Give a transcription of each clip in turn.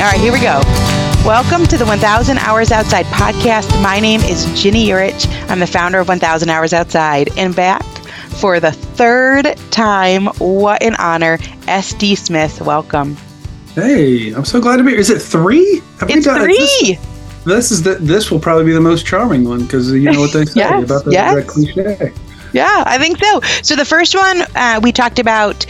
All right, here we go. Welcome to the 1000 Hours Outside podcast. My name is Ginny Yurich. I'm the founder of 1000 Hours Outside and back for the third time. What an honor. SD Smith, welcome. Hey, I'm so glad to be here. Is it three? Have it's done, three. This, this, is the this will probably be the most charming one because you know what they say yes, about the, yes. that cliche. Yeah, I think so. So the first one uh, we talked about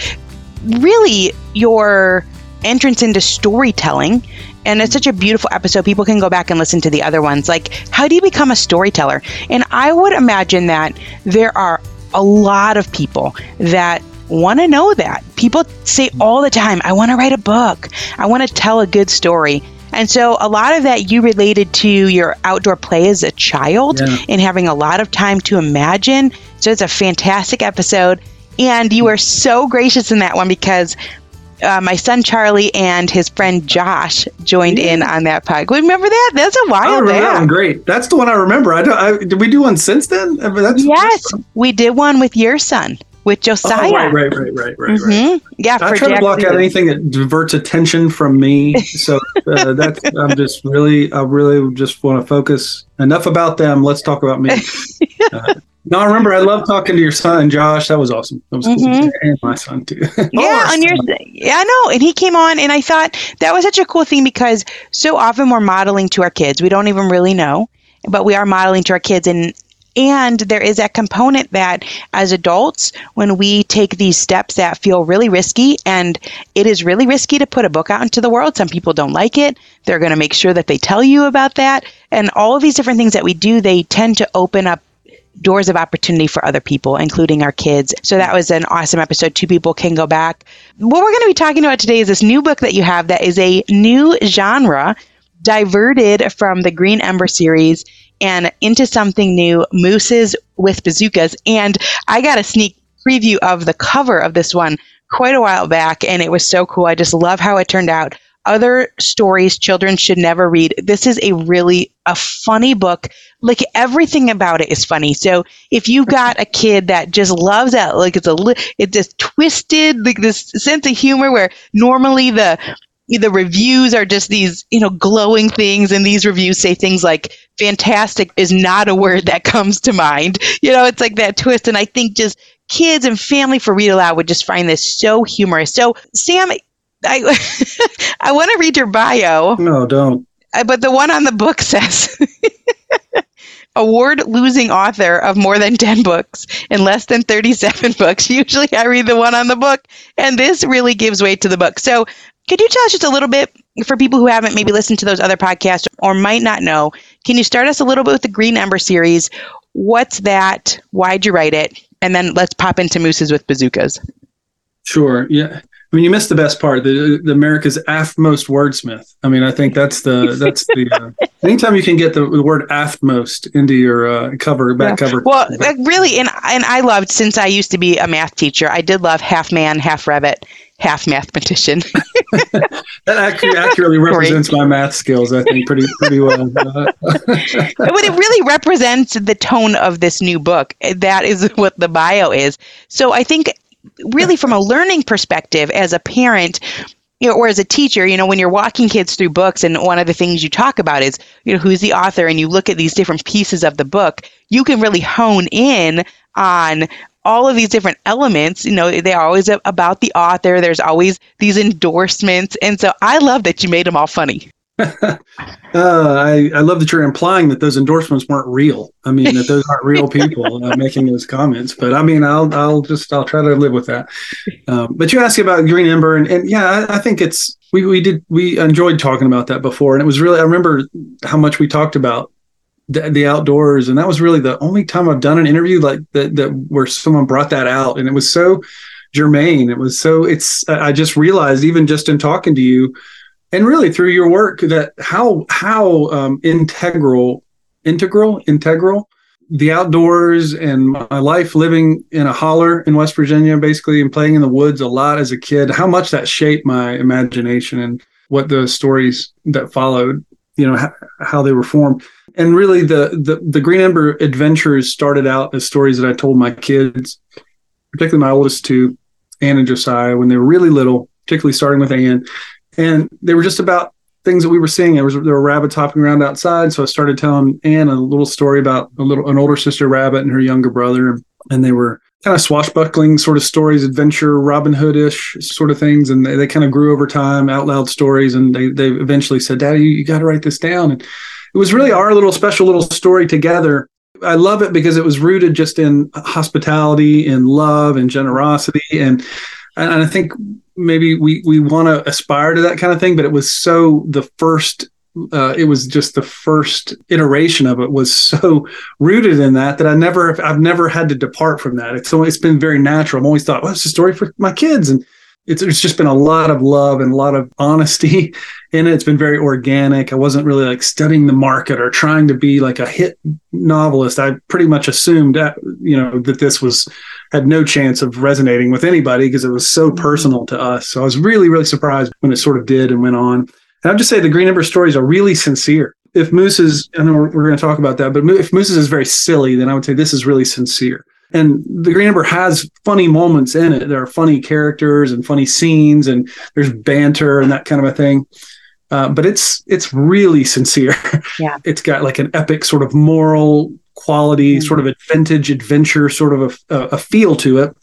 really your entrance into storytelling. And it's such a beautiful episode. People can go back and listen to the other ones. Like, how do you become a storyteller? And I would imagine that there are a lot of people that want to know that. People say all the time, I want to write a book, I want to tell a good story. And so a lot of that you related to your outdoor play as a child yeah. and having a lot of time to imagine. So it's a fantastic episode. And you were so gracious in that one because uh, my son Charlie and his friend Josh joined yeah. in on that podcast. Remember that? That's a while back. That one. Great. That's the one I remember. I, don't, I did we do one since then? I mean, that's, yes, we did one with your son with Josiah. Oh, right, right, right, right, right. Mm-hmm. right. Yeah, I try to block out anything that diverts attention from me. So uh, that's I'm just really, I really just want to focus. Enough about them. Let's talk about me. Uh, no, I remember. I love talking to your son, Josh. That was awesome. That was mm-hmm. cool. And my son too. yeah, on your yeah, I know. And he came on, and I thought that was such a cool thing because so often we're modeling to our kids. We don't even really know, but we are modeling to our kids, and and there is that component that as adults, when we take these steps that feel really risky, and it is really risky to put a book out into the world, some people don't like it. They're going to make sure that they tell you about that. And all of these different things that we do, they tend to open up doors of opportunity for other people, including our kids. So that was an awesome episode. Two people can go back. What we're going to be talking about today is this new book that you have that is a new genre diverted from the Green Ember series and into something new, Mooses with Bazookas. And I got a sneak preview of the cover of this one quite a while back, and it was so cool. I just love how it turned out other stories children should never read. This is a really a funny book. Like everything about it is funny. So if you've got a kid that just loves that, like it's a it's just twisted, like this sense of humor where normally the the reviews are just these you know glowing things and these reviews say things like fantastic is not a word that comes to mind you know it's like that twist and i think just kids and family for read aloud would just find this so humorous so sam I I want to read your bio. No, don't. Uh, but the one on the book says award losing author of more than 10 books and less than 37 books. Usually I read the one on the book, and this really gives weight to the book. So, could you tell us just a little bit for people who haven't maybe listened to those other podcasts or might not know? Can you start us a little bit with the Green Ember series? What's that? Why'd you write it? And then let's pop into Mooses with Bazookas. Sure. Yeah. I mean, you missed the best part. The, the America's aftmost wordsmith. I mean, I think that's the that's the. Uh, anytime you can get the, the word aftmost into your uh, cover back yeah. cover. Well, really, and and I loved since I used to be a math teacher. I did love half man, half rabbit, half mathematician. that actually accurately represents my math skills. I think pretty pretty well. but it really represents the tone of this new book. That is what the bio is. So I think really from a learning perspective as a parent you know, or as a teacher, you know, when you're walking kids through books and one of the things you talk about is, you know, who's the author and you look at these different pieces of the book, you can really hone in on all of these different elements. You know, they're always about the author. There's always these endorsements. And so I love that you made them all funny. uh, I, I love that you're implying that those endorsements weren't real. I mean that those aren't real people uh, making those comments. But I mean, I'll I'll just I'll try to live with that. Um, but you asked about Green Ember, and, and yeah, I, I, think it's we we did we enjoyed talking about that before, and it was really I remember how much we talked about the, the outdoors, and that was really the only time I've done an interview like that that where someone brought that out, and it was so germane. It was so it's I just realized even just in talking to you and really through your work that how how um, integral integral integral the outdoors and my life living in a holler in West Virginia, basically, and playing in the woods a lot as a kid, how much that shaped my imagination and what the stories that followed, you know, how, how they were formed. And really, the, the the Green Ember adventures started out as stories that I told my kids, particularly my oldest two, Anne and Josiah, when they were really little, particularly starting with Anne and they were just about things that we were seeing. There was there were rabbits hopping around outside, so I started telling Anne a little story about a little an older sister rabbit and her younger brother, and they were kind of swashbuckling sort of stories, adventure, Robin Hood-ish sort of things, and they, they kind of grew over time, out loud stories, and they they eventually said, "Daddy, you, you got to write this down." And it was really our little special little story together. I love it because it was rooted just in hospitality, in love, and generosity, and and I think maybe we we want to aspire to that kind of thing, but it was so the first uh, it was just the first iteration of it was so rooted in that that I never I've never had to depart from that. It's always been very natural. I've always thought, well, it's a story for my kids, and it's it's just been a lot of love and a lot of honesty in it. It's been very organic. I wasn't really like studying the market or trying to be like a hit novelist. I pretty much assumed that you know that this was had no chance of resonating with anybody because it was so mm-hmm. personal to us. So I was really really surprised when it sort of did and went on. And I'll just say the Green Ember stories are really sincere. If Moose's, I know we're, we're going to talk about that, but if Moose's is very silly, then I would say this is really sincere. And the Green Ember has funny moments in it. There are funny characters and funny scenes, and there's banter and that kind of a thing. Uh, but it's it's really sincere. Yeah, it's got like an epic sort of moral quality, mm-hmm. sort of a vintage adventure, sort of a, a feel to it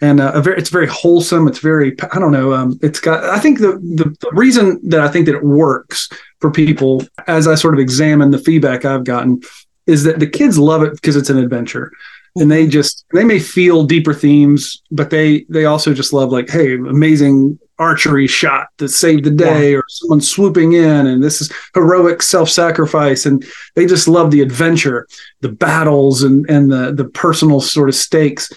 and uh, very, it's very wholesome. It's very, I don't know. Um, it's got. I think the, the, the reason that I think that it works for people, as I sort of examine the feedback I've gotten, is that the kids love it because it's an adventure, and they just they may feel deeper themes, but they they also just love like, hey, amazing archery shot that saved the day, yeah. or someone swooping in, and this is heroic self-sacrifice, and they just love the adventure, the battles, and and the the personal sort of stakes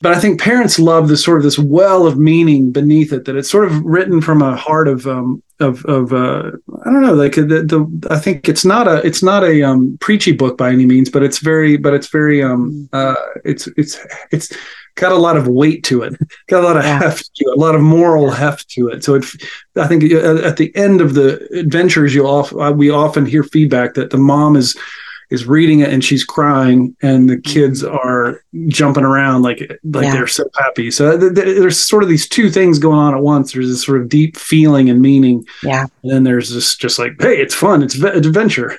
but I think parents love this sort of this well of meaning beneath it that it's sort of written from a heart of um, of of uh, I don't know like the, the I think it's not a it's not a um, preachy book by any means but it's very but it's very um uh, it's it's it's got a lot of weight to it got a lot of yeah. heft to it a lot of moral heft to it so it I think at the end of the adventures you often we often hear feedback that the mom is is reading it and she's crying and the kids mm-hmm. are jumping around like like yeah. they're so happy. So th- th- there's sort of these two things going on at once. There's this sort of deep feeling and meaning. Yeah. And then there's this just like hey it's fun. It's adventure.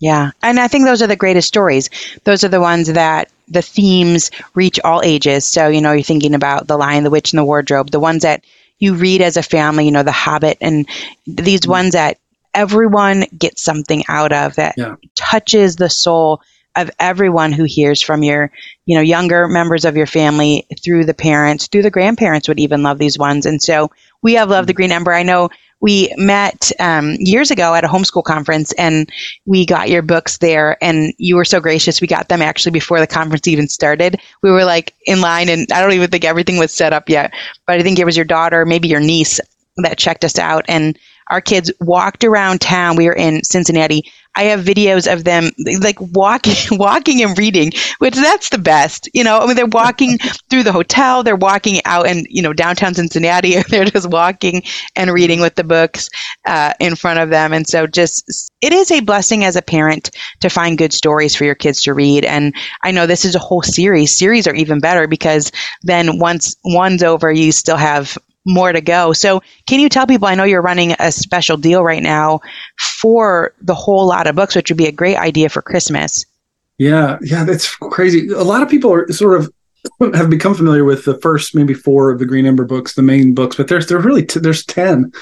Yeah. And i think those are the greatest stories. Those are the ones that the themes reach all ages. So you know you're thinking about the lion the witch and the wardrobe. The ones that you read as a family you know the hobbit and these mm-hmm. ones that everyone gets something out of that yeah. touches the soul of everyone who hears from your you know younger members of your family through the parents through the grandparents would even love these ones. And so we have loved the green ember. I know we met um, years ago at a homeschool conference and we got your books there and you were so gracious. We got them actually before the conference even started. We were like in line and i don't even think everything was set up yet but i think it was your daughter maybe your niece that checked us out and our kids walked around town. We were in Cincinnati. I have videos of them like walking, walking and reading, which that's the best. You know, I mean, they're walking through the hotel, they're walking out in you know downtown Cincinnati. They're just walking and reading with the books uh, in front of them, and so just it is a blessing as a parent to find good stories for your kids to read. And I know this is a whole series. Series are even better because then once one's over, you still have more to go. So, can you tell people? I know you're running a special deal right now for the whole lot of books, which would be a great idea for Christmas. Yeah, yeah, that's crazy. A lot of people are sort of have become familiar with the first maybe four of the Green Ember books, the main books, but there's there's really t- there's ten,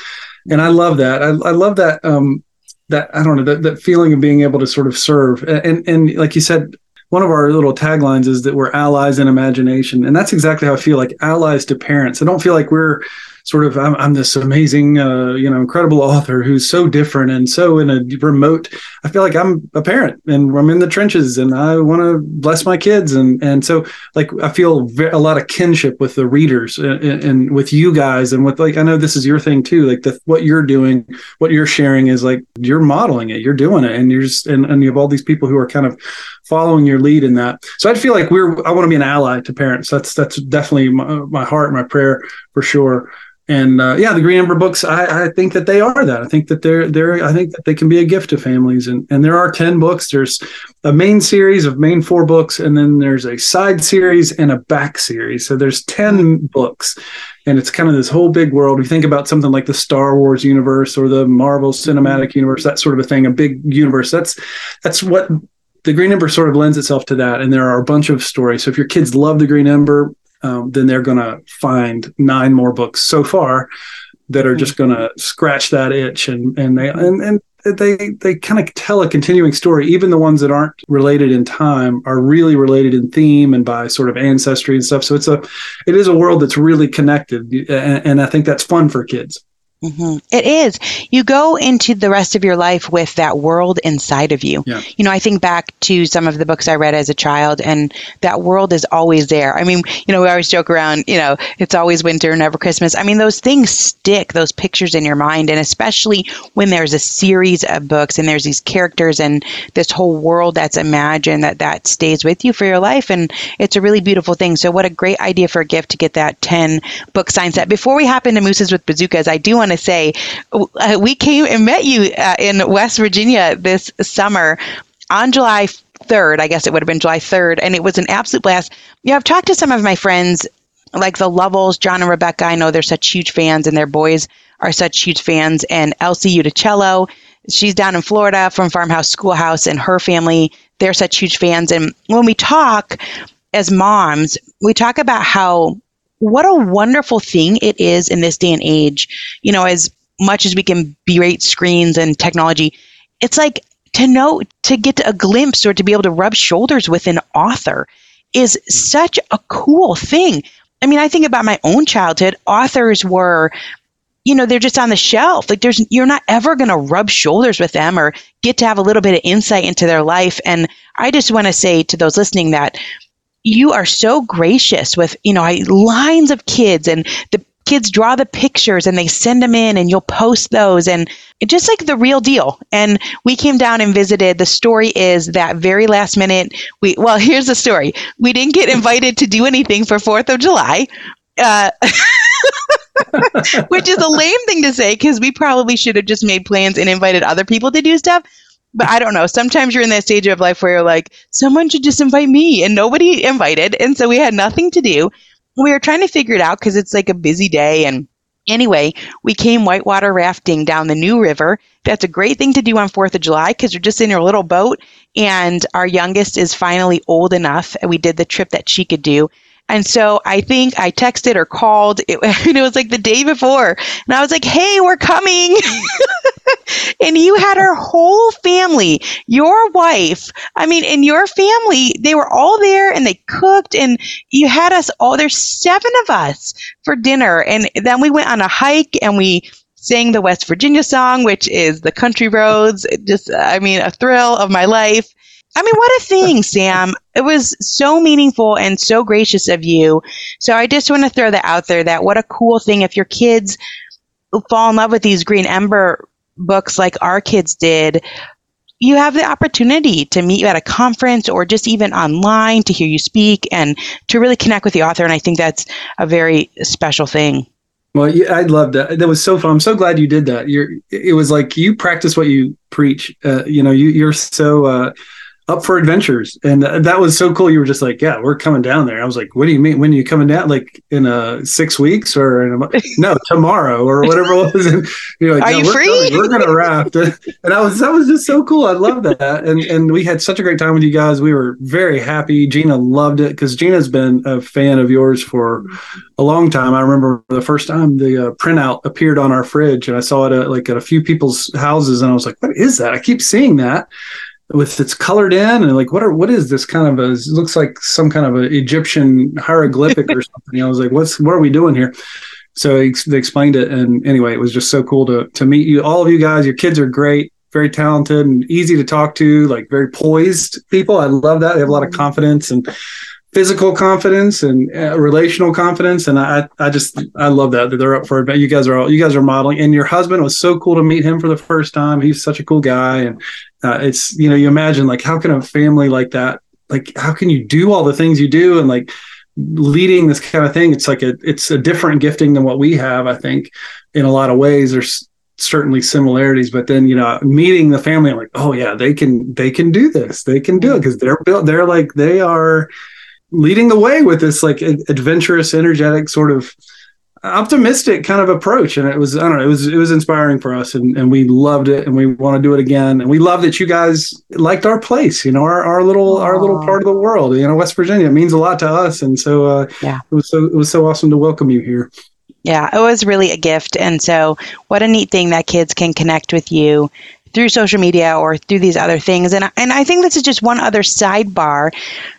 and I love that. I, I love that um, that I don't know that, that feeling of being able to sort of serve and and like you said one of our little taglines is that we're allies in imagination. And that's exactly how i feel like allies to parents. I don't feel like we're sort of I'm, I'm this amazing, uh, you know, incredible author who's so different and so in a remote. I feel like I'm a parent and I'm in the trenches and I want to bless my kids and and so like I feel a lot of kinship with the readers and, and, with you guys and with like I know this is your thing too. Like the what you're doing, what you're sharing is like you're modeling it, you're doing it, and you're just and, and you have all these people who are kind of following your lead in that. So I feel like we're I want to be an ally to parents. That's that's definitely my, my heart, my prayer for sure. And uh, yeah, the Green Ember books, I, I, think that they are that. I think that they're they're I think that they can be a gift to families. And and there are ten books. There's a main series of main four books, and then there's a side series and a back series. So there's ten books, and it's kind of this whole big world. We think about something like the Star Wars universe or the Marvel Cinematic Universe, that sort of a thing, a big universe. That's that's what the Green Ember sort of lends itself to that. And there are a bunch of stories. So if your kids love the Green Ember, um, then they're going to find nine more books so far that are just going to scratch that itch. And and they and, and they they kind of tell a continuing story. Even the ones that aren't related in time are really related in theme and by sort of ancestry and stuff. So it's a it is a world that's really connected. And, and i think that's fun for kids Mm-hmm. It is. You go into the rest of your life with that world inside of you. Yeah. You know, I think back to some of the books I read as a child, and that world is always there. I mean, you know, we always joke around, you know, it's always winter, never Christmas. I mean, those things stick, those pictures in your mind. And especially when there's a series of books and there's these characters and this whole world that's imagined that that stays with you for your life. And it's a really beautiful thing. So, what a great idea for a gift to get that 10 book sign set. Before we hop into Mooses with Bazookas, I do want to say uh, we came and met you uh, in West Virginia this summer on July 3rd. I guess it would have been July 3rd. And it was an absolute blast. You know, I've talked to some of my friends, like the Lovels, John and Rebecca. I know they're such huge fans, and their boys are such huge fans. And Elsie Uticello, she's down in Florida from Farmhouse Schoolhouse, and her family, they're such huge fans. And when we talk as moms, we talk about how what a wonderful thing it is in this day and age. You know, as much as we can berate screens and technology, it's like to know, to get a glimpse or to be able to rub shoulders with an author is hmm. such a cool thing. I mean, I think about my own childhood. Authors were, you know, they're just on the shelf. Like there's, you're not ever going to rub shoulders with them or get to have a little bit of insight into their life. And I just want to say to those listening that you are so gracious with, you know, lines of kids and the kids draw the pictures and they send them in and you'll post those and just like the real deal. And we came down and visited. The story is that very last minute, we, well, here's the story. We didn't get invited to do anything for 4th of July. Uh, which is a lame thing to say because we probably should have just made plans and invited other people to do stuff but I don't know. Sometimes you're in that stage of life where you're like, someone should just invite me, and nobody invited, and so we had nothing to do. We were trying to figure it out because it's like a busy day, and anyway, we came whitewater rafting down the New River. That's a great thing to do on Fourth of July because you're just in your little boat, and our youngest is finally old enough. And we did the trip that she could do. And so I think I texted or called. It, it was like the day before, and I was like, "Hey, we're coming." and you had our whole family, your wife, I mean, and your family, they were all there and they cooked and you had us all, there's seven of us for dinner. And then we went on a hike and we sang the West Virginia song, which is the country roads. Just, I mean, a thrill of my life. I mean, what a thing, Sam. It was so meaningful and so gracious of you. So I just want to throw that out there that what a cool thing if your kids fall in love with these green ember books like our kids did, you have the opportunity to meet you at a conference or just even online to hear you speak and to really connect with the author. And I think that's a very special thing. Well, yeah, I love that. That was so fun. I'm so glad you did that. You're. It was like you practice what you preach. Uh, you know, you, you're so. Uh, up for adventures. And that was so cool. You were just like yeah we're coming down there. I was like what do you mean? When are you coming down? Like in a six weeks or in a, no tomorrow or whatever it was. And you're like are no, you we're free? coming, we're gonna raft. And i was that was just so cool. I love that. And and we had such a great time with you guys. We were very happy. Gina loved it because gina's been a fan of yours for a long time. I remember the first time the uh, printout appeared on our fridge and i saw it at, like at a few people's houses and i was like what is that? I keep seeing that with it's colored in and like what are what is this kind of a looks like some kind of an Egyptian hieroglyphic or something. I was like, what's what are we doing here? So they explained it, and anyway, it was just so cool to to meet you. All of you guys, your kids are great, very talented, and easy to talk to. Like very poised people. I love that. They have a lot of mm-hmm. confidence and physical confidence and uh, relational confidence and I, I just i love that that they're up for it you guys are all you guys are modeling and your husband was so cool to meet him for the first time he's such a cool guy and uh, it's you know you imagine like how can a family like that like how can you do all the things you do and like leading this kind of thing. It's like a it's a different gifting than what we have. I think in a lot of ways. There's certainly similarities, but then you know meeting the family, I'm like, oh yeah, they can they can do this. They can do it because they're built. They're like they are leading the way with this like adventurous, energetic sort of optimistic kind of approach. And it was i don't know it was it was inspiring for us. And, and we loved it. And we want to do it again. And we love that you guys liked our place you know our, our little Aww. our little part of the world. You know west virginia means a lot to us. And so uh yeah. it was so it was so awesome to welcome you here. Yeah it was really a gift. And so what a neat thing that kids can connect with you through social media or through these other things. And and I think this is just one other sidebar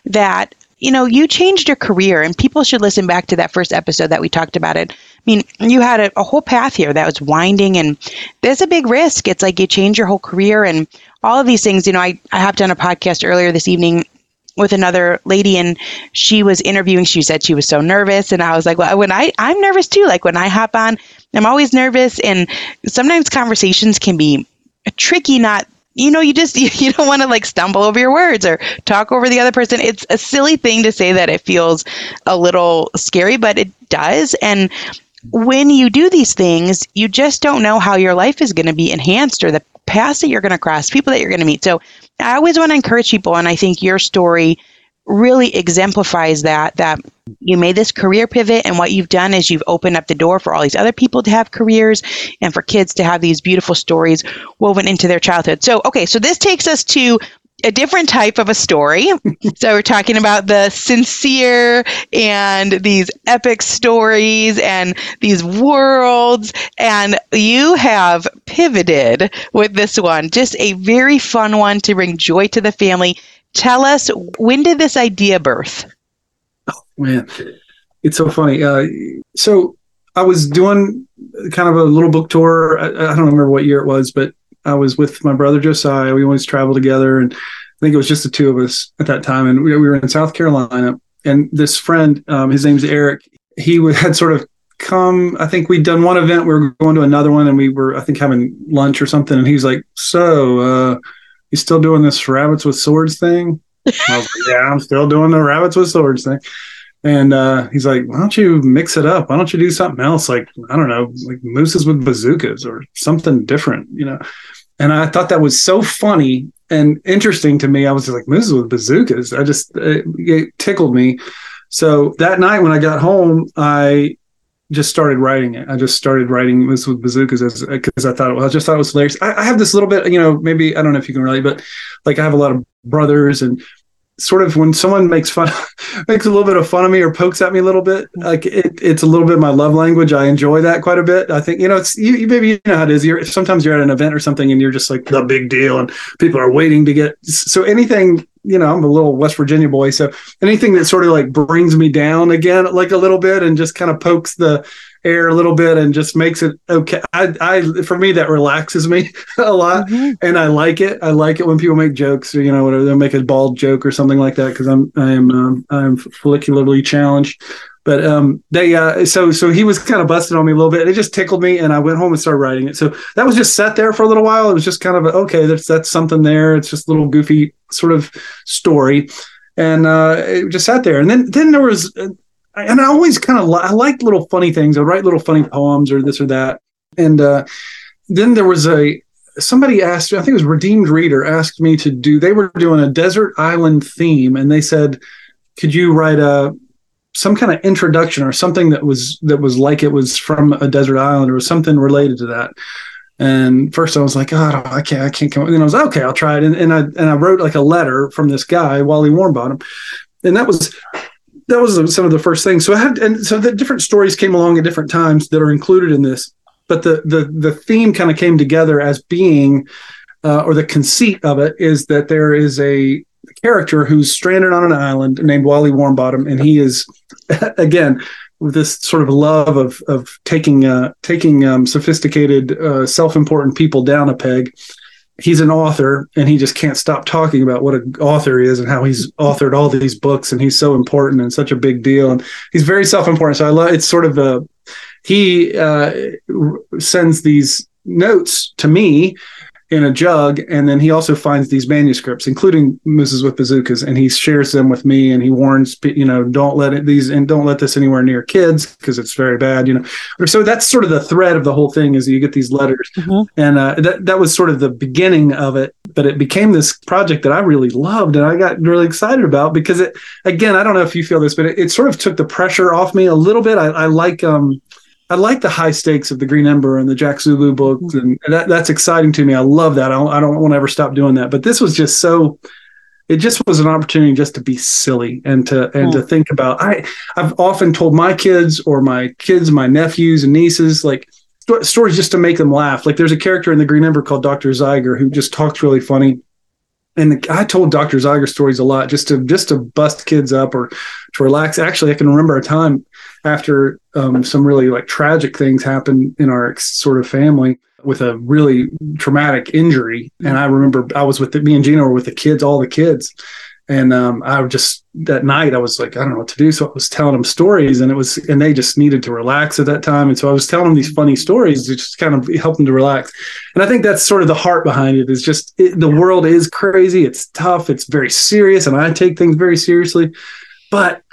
that you know, you changed your career, and people should listen back to that first episode that we talked about it. I mean, you had a, a, whole path here that was winding, and there's a big risk. It's like you change your whole career and all of these things. You know, I, I hopped on a podcast earlier this evening with another lady, and she was interviewing. She said she was so nervous, and I was like, well, when I I'm nervous too. Like when I hop on, I'm always nervous, and sometimes conversations can be tricky, not you know, you just you, don't want to like stumble over your words or talk over the other person. It's a silly thing to say that it feels a little scary, but it does. And when you do these things, you just don't know how your life is going to be enhanced or the paths that you're going to cross, people that you're going to meet. So I always want to encourage people, and I think your story really exemplifies that that you made this career pivot and what you've done is you've opened up the door for all these other people to have careers and for kids to have these beautiful stories woven into their childhood. So okay, so this takes us to a different type of a story. so we're talking about the sincere and these epic stories and these worlds. And you have pivoted with this one, just a very fun one to bring joy to the family. Tell us, when did this idea birth? Oh, man. It's so funny. Uh, so I was doing kind of a little book tour. I, I, don't remember what year it was, but I was with my brother Josiah. We always travel together. And I think it was just the two of us at that time. And we, we were in South Carolina. And this friend, um, his name's Eric, he had sort of come i think we'd done one event we were going to another one and we were i think having lunch or something and he's like so uh you still doing this rabbits with swords thing? I was like, yeah, I'm still doing the rabbits with swords thing. And uh, he's like, why don't you mix it up? Why don't you do something else? Like, I don't know, like mooses with bazookas or something different, you know? And I thought that was so funny and interesting to me. I was like, mooses with bazookas. I just, it, it tickled me. So that night when I got home, I just started writing it. I just started writing this with bazookas because I thought, well, I just thought it was hilarious. I, I, have this little bit, you know, maybe I don't know if you can relate, but like I have a lot of brothers and sort of when someone makes fun, makes a little bit of fun of me or pokes at me a little bit, mm-hmm. like it, it's a little bit my love language. I enjoy that quite a bit. I think, you know, it's you, you maybe you know how it is. You're sometimes you're at an event or something and you're just like the big deal and people are waiting to get, so anything you know, I'm a little West Virginia boy, so anything that sort of like brings me down again, like a little bit, and just kind of pokes the air a little bit and just makes it okay. I, I for me that relaxes me a lot, mm-hmm. and I like it. I like it when people make jokes, or you know, whatever they make a bald joke or something like that, because I'm I am um, I'm follicularly challenged. But um, they uh, so so he was kind of busted on me a little bit. It just tickled me, and I went home and started writing it. So that was just sat there for a little while. It was just kind of a, okay. That's that's something there. It's just a little goofy sort of story, and uh, it just sat there. And then then there was, and I always kind of li- I like little funny things. I write little funny poems or this or that. And uh, then there was a somebody asked. I think it was Redeemed Reader asked me to do. They were doing a desert island theme, and they said, "Could you write a some kind of introduction or something that was that was like it was from a desert island or something related to that. And first I was like, oh, I can't, I can't come. And then I was like, okay, I'll try it. And, and I and I wrote like a letter from this guy, Wally Warmbottom, and that was that was some of the first things. So I had and so the different stories came along at different times that are included in this, but the the the theme kind of came together as being, uh, or the conceit of it is that there is a character who's stranded on an island named Wally Warmbottom, and he is again with this sort of love of of taking uh, taking um, sophisticated, uh, self important people down a peg. He's an author, and he just can't stop talking about what an author is and how he's authored all these books, and he's so important and such a big deal, and he's very self important. So I love it's sort of a he uh, sends these notes to me in a jug. And then he also finds these manuscripts, including Mooses with Bazookas, and he shares them with me. And he warns, you know, don't let it these and don't let this anywhere near kids because it's very bad, you know. So that's sort of the thread of the whole thing is you get these letters, mm-hmm. and uh, that that was sort of the beginning of it. But it became this project that I really loved and I got really excited about because it again I don't know if you feel this, but it, it sort of took the pressure off me a little bit. I, I like um I like the high stakes of the Green Ember and the Jack Zulu books, mm-hmm. and that, that's exciting to me. I love that. I don't, I don't want to ever stop doing that. But this was just so. It just was an opportunity just to be silly and to and to mm. think about. I I've often told my kids or my kids, my nephews and nieces, like stories just to make them laugh. Like there's a character in the Green Ember called Doctor Zeiger who just talks really funny and I told Dr. Zeiger stories a lot just to just to bust kids up or to relax. Actually, I can remember a time after um, some really like tragic things happened in our sort of family with a really traumatic injury. And I remember I was with the, me and Gina were with the kids, all the kids, and um, I just that night I was like I don't know what to do, so I was telling them stories, and it was and they just needed to relax at that time, and so I was telling them these funny stories to just kind of help them to relax. And I think that's sort of the heart behind it is just it, the world is crazy, it's tough, it's very serious, and I take things very seriously, but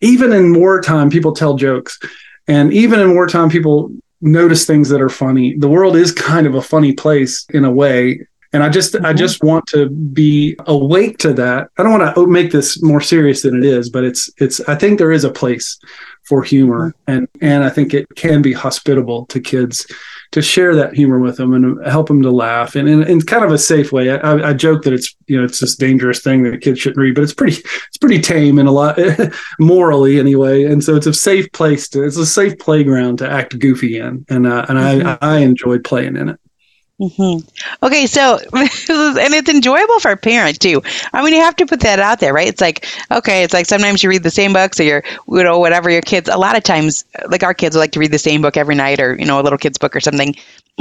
even in wartime, people tell jokes, and even in wartime, people notice things that are funny. The world is kind of a funny place in a way, and i just mm-hmm. i just want to be awake to that i don't want to make this more serious than it is but it's it's i think there is a place for humor mm-hmm. and and i think it can be hospitable to kids to share that humor with them and help them to laugh. And in, in kind of a safe way. I, I, joke that it's you know it's this dangerous thing that kids shouldn't read but it's pretty it's pretty tame and a lot morally anyway. And so it's a safe place to it's a safe playground to act goofy in. And uh, and mm-hmm. I, I enjoyed playing in it Mm-hmm. Okay, so and it's enjoyable for a parent too. I mean, you have to put that out there, right? It's like okay, it's like sometimes you read the same books, or you're, you know, whatever your kids. A lot of times, like our kids like to read the same book every night, or you know, a little kid's book or something.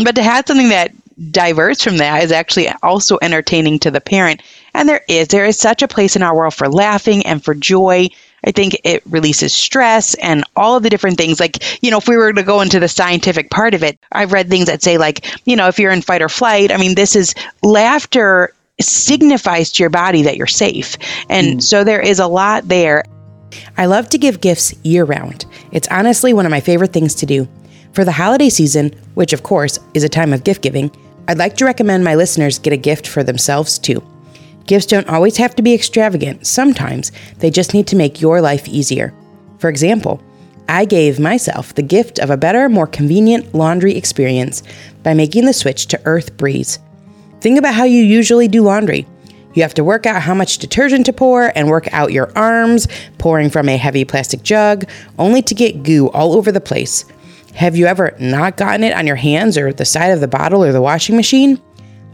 But to have something that diverts from that is actually also entertaining to the parent. And there is there is such a place in our world for laughing and for joy I think it releases stress and all of the different things. Like, you know, if we were to go into the scientific part of it, I've read things that say, like, you know, if you're in fight or flight, I mean, this is laughter signifies to your body that you're safe. And mm. so there is a lot there. I love to give gifts year round. It's honestly one of my favorite things to do. For the holiday season, which of course is a time of gift giving, I'd like to recommend my listeners get a gift for themselves too. Gifts don't always have to be extravagant, sometimes they just need to make your life easier. For example, I gave myself the gift of a better, more convenient laundry experience by making the switch to Earth Breeze. Think about how you usually do laundry. You have to work out how much detergent to pour and work out your arms, pouring from a heavy plastic jug, only to get goo all over the place. Have you ever not gotten it on your hands or the side of the bottle or the washing machine?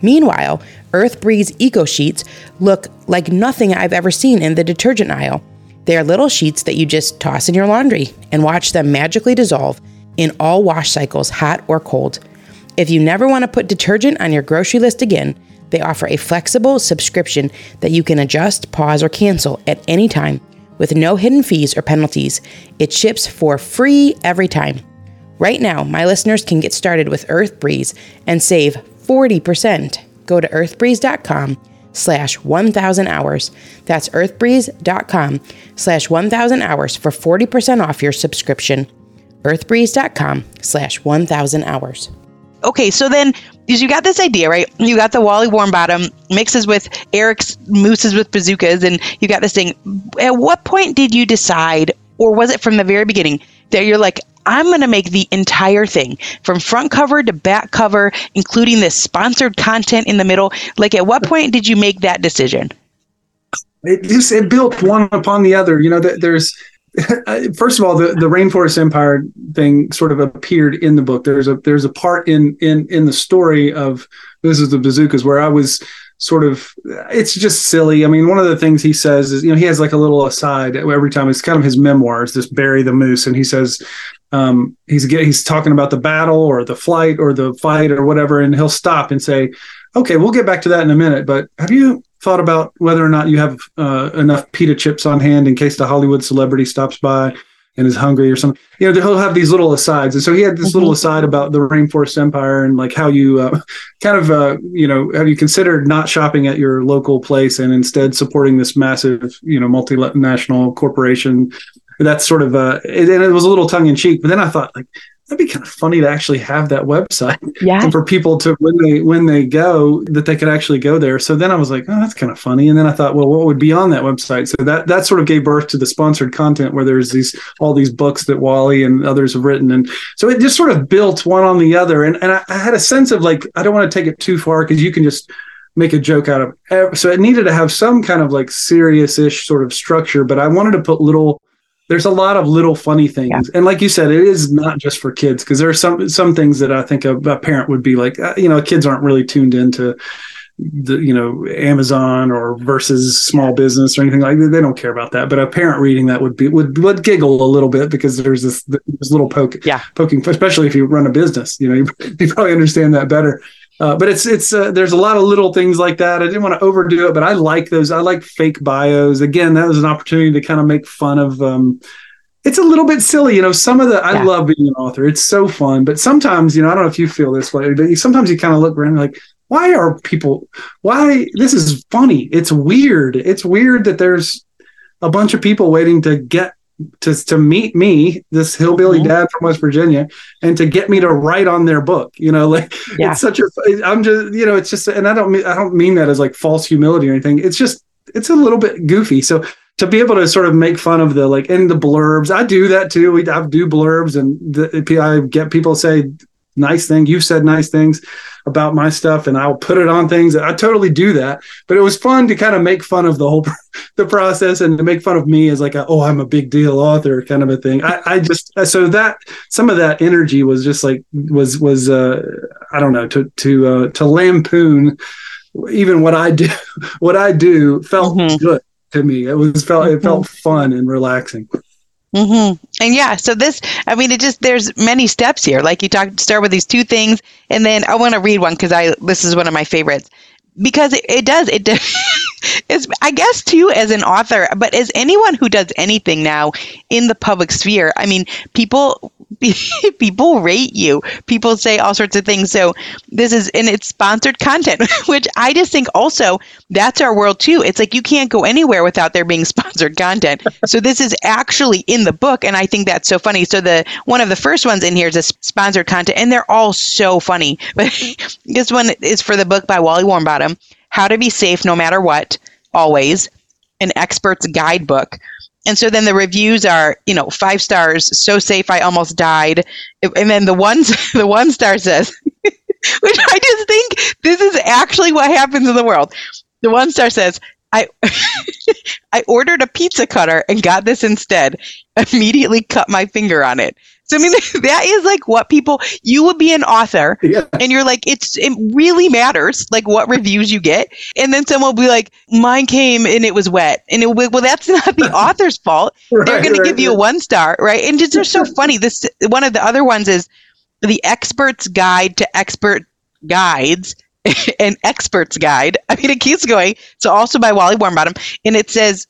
Meanwhile, Earth Breeze Eco Sheets look like nothing I've ever seen in the detergent aisle. They are little sheets that you just toss in your laundry and watch them magically dissolve in all wash cycles, hot or cold. If you never want to put detergent on your grocery list again, they offer a flexible subscription that you can adjust, pause, or cancel at any time with no hidden fees or penalties. It ships for free every time. Right now, my listeners can get started with Earth Breeze and save 40%. Go to earthbreeze.com slash 1000 hours. That's earthbreeze.com slash 1000 hours for 40% off your subscription. earthbreeze.com slash 1000 hours. Okay, so then you got this idea, right? You got the Wally Warmbottom mixes with Eric's mooses with bazookas, and you got this thing. At what point did you decide, or was it from the very beginning, that you're like, I'm going to make the entire thing from front cover to back cover, including this sponsored content in the middle. Like, at what point did you make that decision? It just it built one upon the other. You know, there's first of all the the rainforest empire thing sort of appeared in the book. There's a there's a part in in in the story of this is the bazookas where I was sort of it's just silly. I mean, one of the things he says is, you know, he has like a little aside every time. It's kind of his memoirs, this Barry the Moose, and he says um, he's he's talking about the battle or the flight or the fight or whatever, and he'll stop and say, "Okay, we'll get back to that in a minute." But have you thought about whether or not you have uh, enough pita chips on hand in case the Hollywood celebrity stops by? and is hungry or something. You know, he'll have these little asides. And so he had this mm-hmm. little aside about the rainforest empire and like how you uh, kind of, uh, you know, have you considered not shopping at your local place and instead supporting this massive, you know, multinational corporation? That's sort of, uh, and it was a little tongue in cheek. But then I thought, like, that'd be kind of funny to actually have that website yeah. and for people to when they when they go that they could actually go there so then i was like oh that's kind of funny and then i thought well what would be on that website so that that sort of gave birth to the sponsored content where there's these all these books that wally and others have written and so it just sort of built one on the other and, and I, I had a sense of like i don't want to take it too far because you can just make a joke out of so it needed to have some kind of like serious-ish sort of structure but i wanted to put little there's a lot of little funny things. Yeah. and like you said it is not just for kids because there are some some things that i think a, a parent would be like uh, you know kids aren't really tuned into the you know amazon or versus small business or anything like that. They don't care about that. But a parent reading that would be would would giggle a little bit because there's this this little poke yeah. poking especially if you run a business you know you, you probably understand that better uh, but it's it's uh, there's a lot of little things like that. I didn't want to overdo it, but I like those. I like fake bios. Again, that was an opportunity to kind of make fun of. Um, it's a little bit silly, you know. Some of the I love being an author. It's so fun, but sometimes, you know, I don't know if you feel this way, but sometimes you kind of look around like, why are people? Why this is funny? It's weird. It's weird that there's a bunch of people waiting to get to to meet me, this hillbilly mm-hmm. dad from West Virginia, and to get me to write on their book. You know, like yeah. it's such a. I'm just you know, it's just, and I don't mean I don't mean that as like false humility or anything. It's just it's a little bit goofy. So to be able to sort of make fun of the like in the blurbs, I do that too. We I do blurbs, and the, I get people say nice thing. You've said nice things about my stuff and I'll put it on things. I totally do that. But it was fun to kind of make fun of the whole the process and to make fun of me as like a, oh I'm a big deal author kind of a thing. I, I just so that some of that energy was just like was was uh I don't know to to uh to lampoon even what I do what I do felt mm-hmm. good to me. It was felt it felt mm-hmm. fun and relaxing. Mm-hmm. And yeah, so this, I mean, it just there's many steps here. Like you talk, start with these two things, and then I want to read one because I this is one of my favorites because it, does, it does it is I guess too as an author, but as anyone who does anything now in the public sphere, I mean, people people rate you. People say all sorts of things. So this is and it's sponsored content, which I just think also that's our world too. It's like you can't go anywhere without there being sponsored content. so this is actually in the book, and I think that's so funny. So the one of the first ones in here is a sponsored content, and they're all so funny. But this one is for the book by Wally Warmbottom, How to Be Safe No Matter What, Always, an expert's guidebook and so then the reviews are, you know, five stars, so safe I almost died. And then the ones the one star says, which I just think this is actually what happens in the world. The one star says, I I ordered a pizza cutter and got this instead. Immediately cut my finger on it. I mean, that is like what people. You would be an author, yeah. and you're like, it's it really matters, like what reviews you get, and then someone will be like, mine came and it was wet, and it will, well, that's not the author's fault. Right, They're going right, to give you a one star, right? And it's just so funny. This one of the other ones is the expert's guide to expert guides. an expert's guide. I mean, it keeps going. So also by Wally Warmbottom, and it says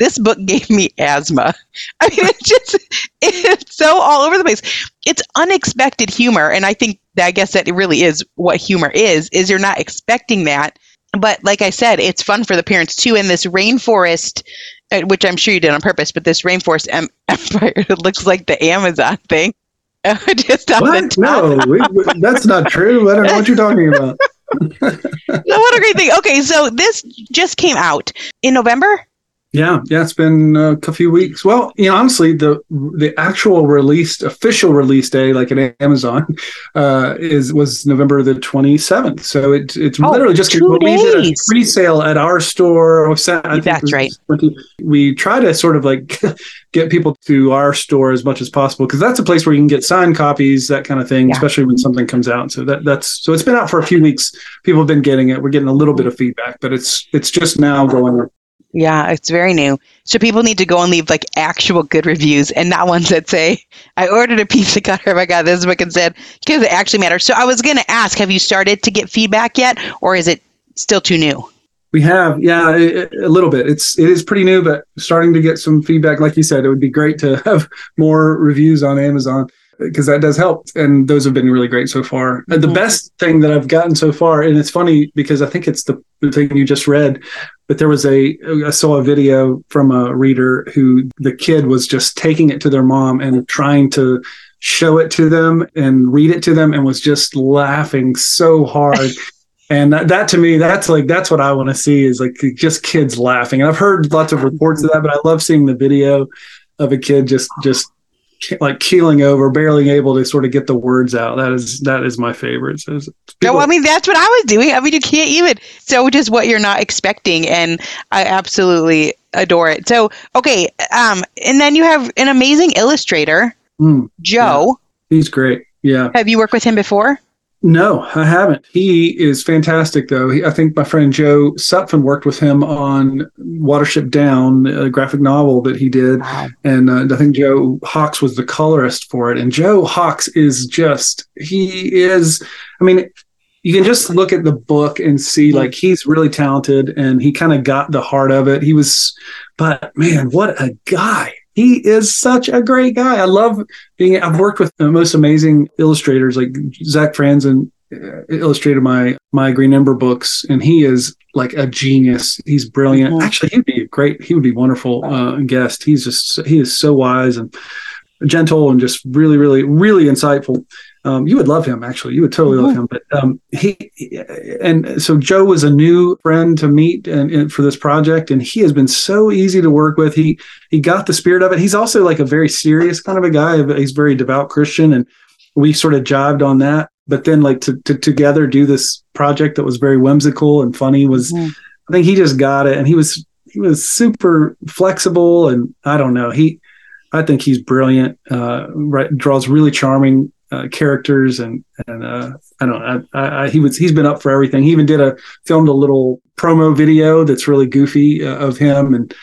this book gave me asthma. I mean, it's just it's so all over the place. It's unexpected humor, and I think that, I guess that it really is what humor is. Is you're not expecting that, but like I said, it's fun for the parents too. In this rainforest, uh, which I'm sure you did on purpose, but this rainforest empire it looks like the Amazon thing. just what? No, we, we, that's not true. I don't know what you're talking about. what a great thing. Okay, so this just came out in November. Yeah, yeah, it's been a few weeks. Well, you know, honestly, the the actual released official release day, like at Amazon, uh, is was November the twenty seventh. So it, it's oh, literally just two we did a pre-sale at our store. I That's right. 20, we try to sort of like get people to our store as much as possible because that's a place where you can get signed copies, that kind of thing, yeah. especially when something comes out. So that that's so it's been out for a few weeks. People have been getting it. We're getting a little bit of feedback, but it's it's just now going yeah, it's very new. So people need to go and leave like actual good reviews and not ones that say, I ordered a pizza cutter, I got this book instead, because it actually matters. So I was going to ask, have you started to get feedback yet, or is it still too new? We have, yeah, a, a little bit. It's it is pretty new, but starting to get some feedback. Like you said, it would be great to have more reviews on Amazon because that does help, and those have been really great so far. Mm-hmm. The best thing that I've gotten so far, and it's funny because I think it's the, the thing you just read, but there was a I saw a video from a reader who the kid was just taking it to their mom and trying to show it to them and read it to them and was just laughing so hard. and that, that, to me that's like that's what i want to see is like just kids laughing and i've heard lots of reports of that but i love seeing the video of a kid just just like keeling over, barely able to sort of get the words out. That is that is my favorite. So no, I mean that's what I was doing. I mean you can't even so just what you're not expecting, and I absolutely adore it. So okay, um, and then you have an amazing illustrator, mm, Joe. Yeah. He's great. Yeah. Have you worked with him before? No, I haven't. He is fantastic, though. He, I think my friend Joe Sutphin worked with him on Watership Down, a graphic novel that he did, wow. and uh, I think Joe Hox was the colorist for it. And Joe Hox is just—he is. I mean, you can just look at the book and see like he's really talented, and he kind of got the heart of it. He was, but man, what a guy! He is such a great guy. I love being. I've worked with the most amazing illustrators like Zach Franzen uh, illustrated my my Green Ember books, and he is like a genius. He's brilliant. Mm-hmm. Actually, he'd be great. He would be wonderful uh, guest. He's just he is so wise and gentle and just really, really, really insightful. Um, you would love him, actually. You would totally mm-hmm. love him. But um, he, and so Joe was a new friend to meet and, and, for this project, and he has been so easy to work with. He he got the spirit of it. He's also like a very serious kind of a guy. He's very devout Christian, and we sort of jived on that. But then, like to, to together do this project that was very whimsical and funny was, mm-hmm. I think he just got it, and he was he was super flexible, and I don't know he. I think he's brilliant. Uh, right, draws really charming uh, characters and and uh, I don't know. I, I, he was he's been up for everything. He even did a filmed a little promo video that's really goofy uh, of him and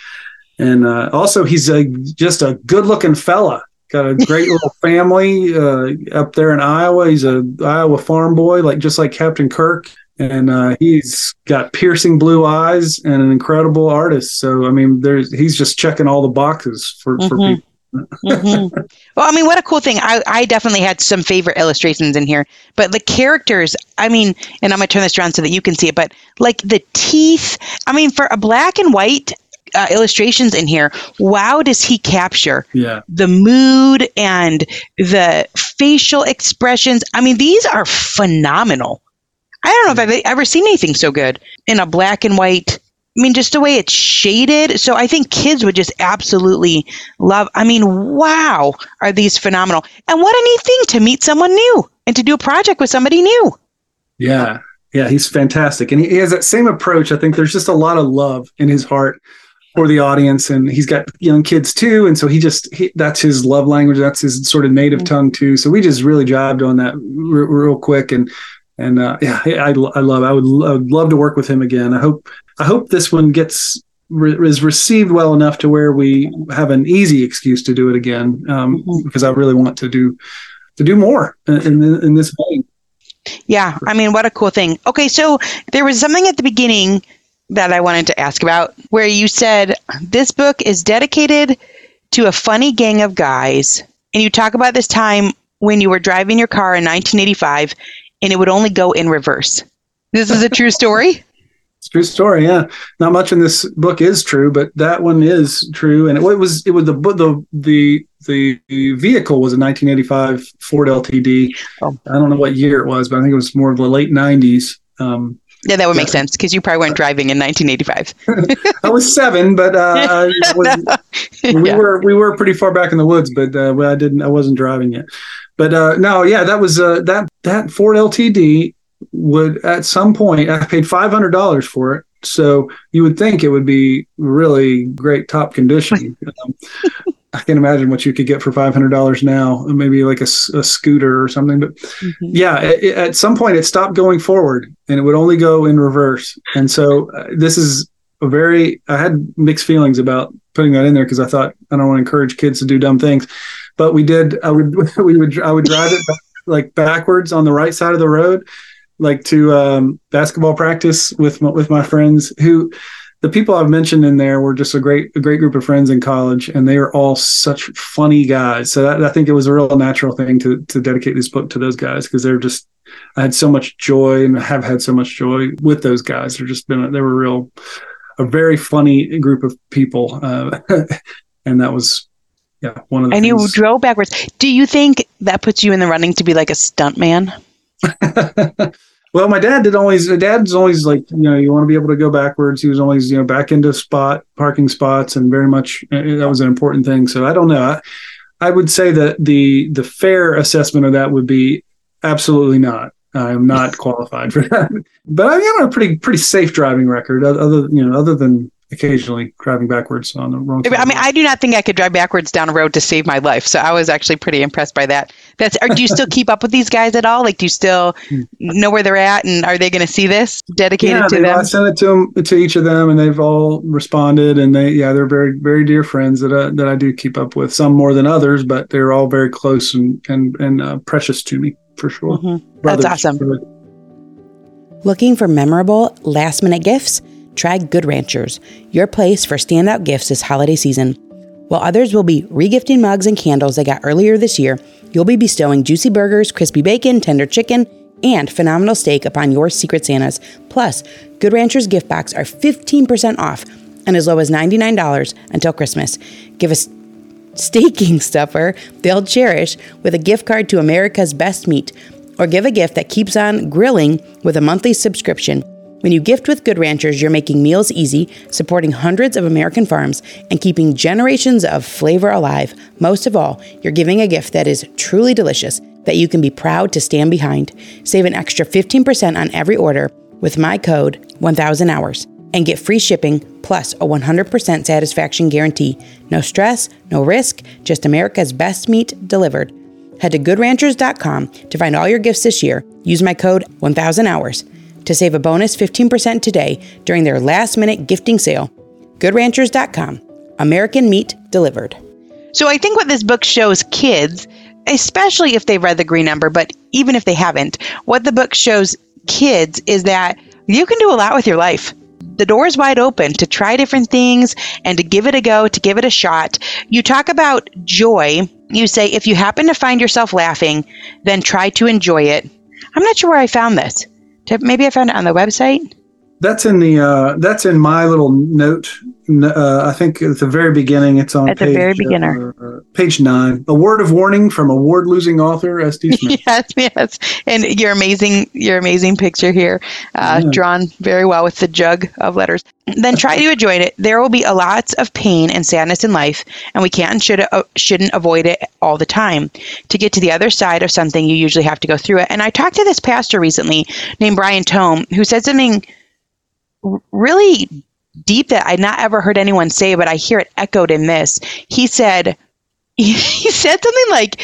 and uh, also he's a, just a good looking fella. Got a great little family uh, up there in Iowa. He's a Iowa farm boy, like just like Captain Kirk and uh, he's got piercing blue eyes and an incredible artist. So I mean, there's he's just checking all the boxes for mm-hmm. for people mm-hmm. Well, I mean, what a cool thing. I, I definitely had some favorite illustrations in here, but the characters, I mean, and I'm going to turn this around so that you can see it, but like the teeth, I mean, for a black and white uh, illustrations in here, wow, does he capture yeah. the mood and the facial expressions? I mean, these are phenomenal. I don't know if I've ever seen anything so good in a black and white I mean, just the way it's shaded. So I think kids would just absolutely love. I mean, wow, are these phenomenal? And what a neat thing to meet someone new and to do a project with somebody new. Yeah, yeah, he's fantastic, and he has that same approach. I think there's just a lot of love in his heart for the audience, and he's got young kids too, and so he just he, that's his love language. That's his sort of native mm-hmm. tongue too. So we just really jived on that r- real quick, and and uh, yeah, I, I love. I would, I would love to work with him again. I hope I hope this one gets re- is received well enough to where we have an easy excuse to do it again um, mm-hmm. because I really want to do to do more in, in, in this vein. Yeah, I mean, what a cool thing. Okay, so there was something at the beginning that I wanted to ask about where you said this book is dedicated to a funny gang of guys, and you talk about this time when you were driving your car in 1985 and it would only go in reverse. This is a true story? True story. Yeah, not much in this book is true, but that one is true. And it, it was it was the the the the vehicle was a 1985 Ford LTD. Oh. I don't know what year it was, but I think it was more of the late 90s. Um, yeah, that would make sense because you probably weren't driving in 1985. I was seven, but uh, was, we yeah. were we were pretty far back in the woods, but uh, I didn't I wasn't driving yet. But uh, no, yeah, that was uh, that that Ford LTD would at some point I paid five hundred dollars for it. So you would think it would be really great top condition. um, I can't imagine what you could get for five hundred dollars now, maybe like a, a, scooter or something. But mm-hmm. yeah, it, at some point it stopped going forward and it would only go in reverse. And so uh, this is a very I had mixed feelings about putting that in there because I thought I don't want to encourage kids to do dumb things, but we did. I would we would I would drive it like backwards on the right side of the road like to um, basketball practice with my, with my friends who the people I've mentioned in there were just a great a great group of friends in college, and they are all such funny guys. So that, I think it was a real natural thing to to dedicate this book to those guys because they're just I had so much joy and have had so much joy with those guys. They're just been they were real a very funny group of people, uh, and that was yeah one of the And you drove backwards. Do you think that puts you in the running to be like a stunt man? well, my dad did always. My dad's always like, you know, you want to be able to go backwards. He was always, you know, back into spot parking spots, and very much uh, that was an important thing. So I don't know. I, I would say that the the fair assessment of that would be absolutely not. I am not qualified for that. But I have a pretty pretty safe driving record. Other you know, other than occasionally driving backwards on the wrong. Side I mean, I do not think I could drive backwards down a road to save my life. So I was actually pretty impressed by that. That's. Or do you still keep up with these guys at all? Like, do you still know where they're at, and are they going to see this dedicated yeah, to them? I sent it to them to each of them, and they've all responded. And they, yeah, they're very, very dear friends that I, that I do keep up with. Some more than others, but they're all very close and and and uh, precious to me for sure. Mhm. Brothers, That's awesome. really. Looking for memorable last minute gifts? Try Good Ranchers, your place for standout gifts this holiday season. While others will be regifting mugs and candles they got earlier this year, you'll be bestowing juicy burgers, crispy bacon, tender chicken, and phenomenal steak upon your Secret Santas. Plus, Good Ranchers gift box are 15% off and as low as $99 until Christmas. Give us staking stuffer they'll cherish with a gift card to America's Best Meat, or give a gift that keeps on grilling with a monthly subscription. When you gift with Good Ranchers, you're making meals easy, supporting hundreds of American farms, and keeping generations of flavor alive. Most of all, you're giving a gift that is truly delicious that you can be proud to stand behind. Save an extra 15% on every order with my code 1000 hours and get free shipping plus a 100% satisfaction guarantee. No stress, no risk, just America's best meat delivered. Head to goodranchers.com to find all your gifts this year. Use my code 1000 hours to save a bonus 15% today during their last minute gifting sale. Goodranchers.com. American meat delivered. So I think what this book shows kids, especially if they've read The Green Ember, but even if they haven't, what the book shows kids is that you can do a lot with your life. The door is wide open to try different things and to give it a go, to give it a shot. You talk about joy. You say, if you happen to find yourself laughing, then try to enjoy it. I'm not sure where I found this. Maybe I found it on the website. That's in the uh, that's in my little note. Uh, I think at the very beginning, it's on At the page, very beginner. uh, page nine. A word of warning from award-losing author S.D. Smith. yes, yes, and your amazing, your amazing picture here, uh, Yeah. drawn very well with the jug of letters. Then try to enjoy it. There will be a lots of pain and sadness in life, and we can't and should uh, shouldn't avoid it all the time. To get to the other side of something, you usually have to go through it. And I talked to this pastor recently named Brian Tome, who said something really deep that I'd not ever heard anyone say, but I hear it echoed in this. He said, he said something like,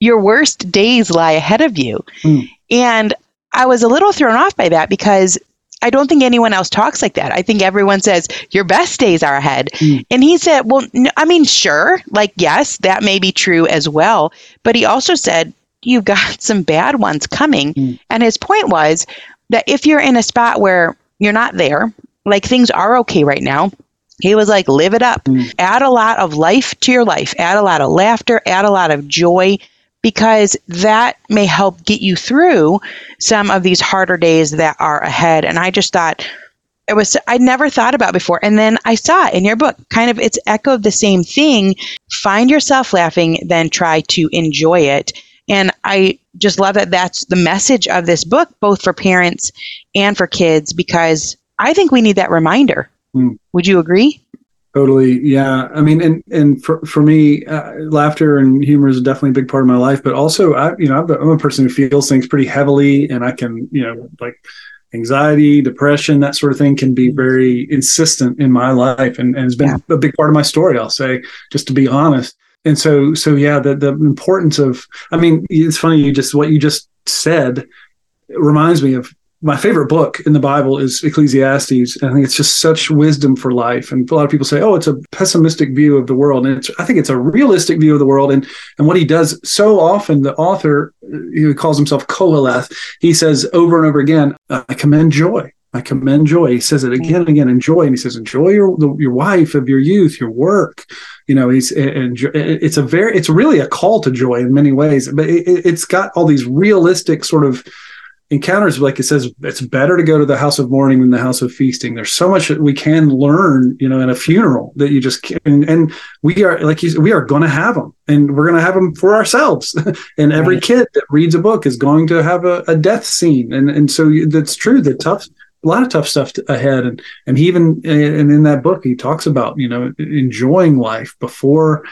Your worst days lie ahead of you. Hmm. And I was a little thrown off by that because I don't think anyone else talks like that. I think everyone says your best days are ahead. Hmm. And he said, Well, I mean, sure, like, yes, that may be true as well. But he also said, You've got some bad ones coming. Hmm. And his point was that if you're in a spot where you're not there, like things are okay right now, he was like, live it up. Mm. Add a lot of life to your life, add a lot of laughter, add a lot of joy, because that may help get you through some of these harder days that are ahead. And I just thought it was, I never thought about before. And then I saw it in your book, kind of, it's echoed the same thing. Find yourself laughing, then try to enjoy it. And I just love that that's the message of this book, both for parents and for kids, because I think we need that reminder. Mm. Would you agree? Totally, yeah. I mean, and and for for me, uh, laughter and humor is definitely a big part of my life. But also, I you know I'm a, I'm a person who feels things pretty heavily, and I can you know like anxiety, depression, that sort of thing can be very insistent in my life, and, and it's been a big part of my story. I'll say, just to be honest. And so, so yeah, the the importance of, I mean, it's funny you just what you just said reminds me of my favorite book in the Bible is Ecclesiastes. And I think it's just such wisdom for life. And a lot of people say, "Oh, it's a pessimistic view of the world," and I think it's a realistic view of the world. And and what he does so often, the author, he calls himself Qoheleth. He says over and over again, "I commend joy." I commend joy. He says it again and again. Enjoy, and he says, enjoy your your wife of your youth, your work. You know, he's eh, and eh, eh, it's a very, it's really a call to joy in many ways. But it, it's got all these realistic sort of encounters like it says it's better to go to the house of mourning than the house of feasting there's so much that we can learn you know in a funeral that you just can and, and we are like you, we are going to have them and we're going to have them for ourselves and every right. kid that reads a book is going to have a, a death scene and and so that's true the tough a lot of tough stuff ahead and and he even and in that book he talks about you know enjoying life before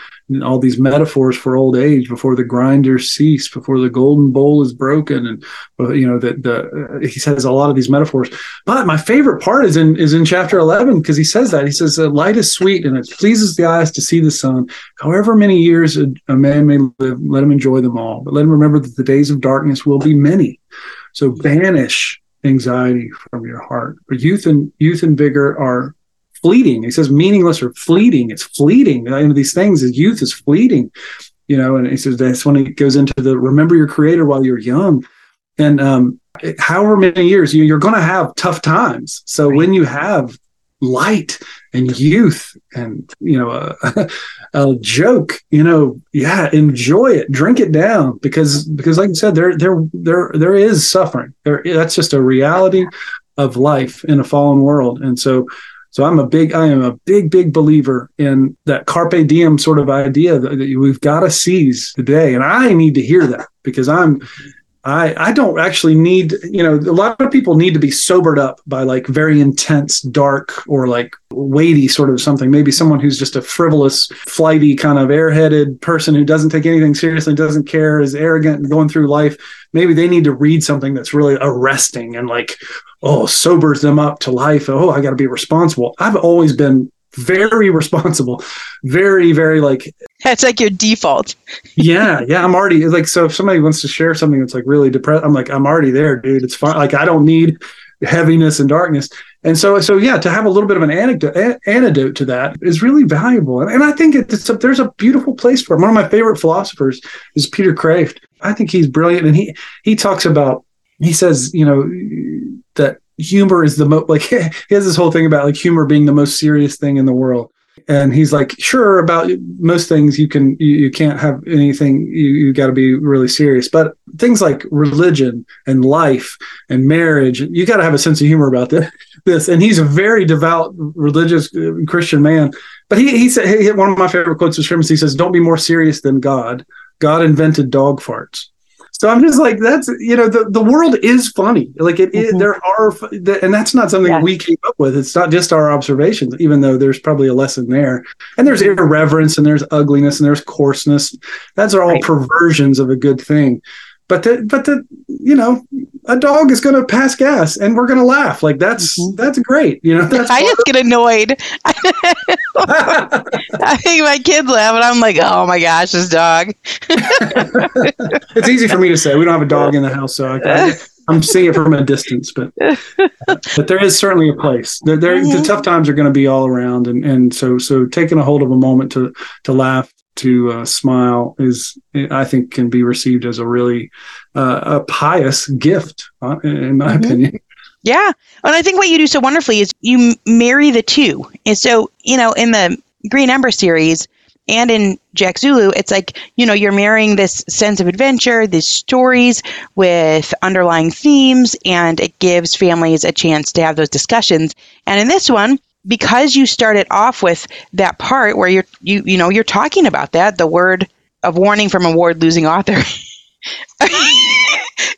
all these metaphors for old age before the grinders cease before the golden bowl is broken and uh, you know that the he says a lot of these metaphors. But my favorite part is in is in chapter 11 because he says that. He says light is sweet and it pleases the eyes to see the sun. However many years a, a man may live let him enjoy them all. But let him remember that the days of darkness will be many. So banish anxiety from your heart. But youth and youth and vigor are fleeting. He says meaningless or fleeting. It's fleeting. You know, these things, youth is fleeting. You know, and he says that's when he goes into the remember your creator while you're young. And um, however many years you, you're going to have tough times. So right. when you have light and youth and you know a, a, joke you know yeah enjoy it drink it down because because like i said there there there there is suffering. There that's just a reality of life in a fallen world. And so so i'm a big i am a big big believer in that carpe diem sort of idea that, that we've got to seize the day. And i need to hear that because i'm I I don't actually need you know a lot of people need to be sobered up by like very intense dark or like weighty sort of something. Maybe someone who's just a frivolous flighty kind of airheaded person who doesn't take anything seriously doesn't care is arrogant and going through life. Maybe they need to read something that's really arresting and like oh sobers them up to life. Oh I got to be responsible. I've always been very responsible very very like that's like your default. Yeah yeah i'm already like so if somebody wants to share something that's like really depressed i'm like i'm already there dude it's fine like i don't need heaviness and darkness. And so so yeah to have a little bit of an anecdote a- antidote to that is really valuable. And, and i think it's a, there's a beautiful place for it. one of my favorite philosophers is peter kreeft i think he's brilliant and he he talks about he says you know that humor is the most like he has this whole thing about like humor being the most serious thing in the world. And he's like sure about most things you can you, you can't have anything you, you got to be really serious. But things like religion and life and marriage you got to have a sense of humor about this this. And he's a very devout religious uh, christian man. But he he said he, one of my favorite quotes was from him he says don't be more serious than god. God invented dog farts so I'm just like, that's you know, the, the world is funny. Like it, mm-hmm. there are, and that's not something yeah. we came up with. It's not just our observations, even though there's probably a lesson there. And there's irreverence, and there's ugliness, and there's coarseness. That's are all right. perversions of a good thing. But the, but the, you know, a dog is going to pass gas and we're going to laugh. Like that's mm-hmm. that's great. You know, that's I just get annoyed. I think my kids laugh, and I'm like, oh my gosh, this dog. it's easy for me to say. We don't have a dog in the house, so I, am seeing it from a distance. But but there is certainly a place. There, there mm-hmm. the tough times are going to be all around, and and so so taking a hold of a moment to to laugh to uh, smile is i think can be received as a really uh, a pious gift uh, in my mm-hmm. opinion. Yeah. And i think what you do so wonderfully is you marry the two. And so you know in the green ember series and in jack zulu it's like you know you're marrying this sense of adventure these stories with underlying themes and it gives families a chance to have those discussions. And in this one because you started off with that part where you're you you know you're talking about that the word of warning from a ward losing author.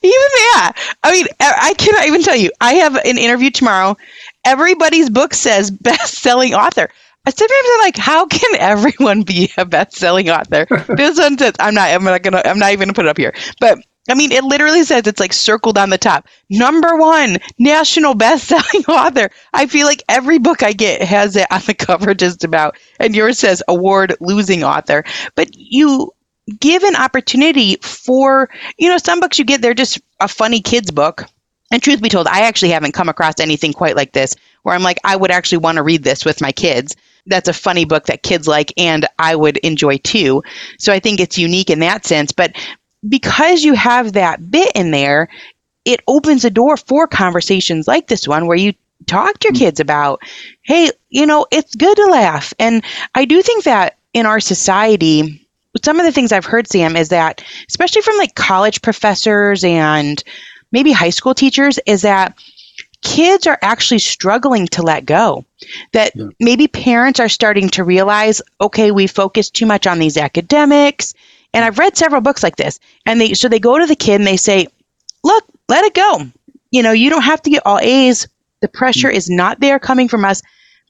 Even that. I mean i cannot even tell you. I have an interview tomorrow. Everybody's book says best-selling author. Sometimes i'm like how can everyone be a best-selling author? This one says i'm not i'm not gonna i'm not even gonna put it up here. But I mean, it literally says it's like circled on the top. Number one, national best-selling author. I feel like every book I get has it on the cover just about, and yours says award-losing author. But you give an opportunity for, you know, some books you get they're just a funny kids book, And truth be told, I actually haven't come across anything quite like this where I'm like, I would actually want to read this with my kids. That's a funny book that kids like and I would enjoy too. So I think it's unique in that sense. But because you have that bit in there, it opens a door for conversations like this one where you talk to your mm. kids about, hey, you know, it's good to laugh. And I do think that in our society, some of the things I've heard, Sam, is that, especially from like college professors and maybe high school teachers, is that kids are actually struggling to let go. That yeah. maybe parents are starting to realize, okay, we focus too much on these academics. And I've read several books like this. And they so they go to the kid and they say, look, let it go. You know, you don't have to get all A's. The pressure mm. is not there coming from us,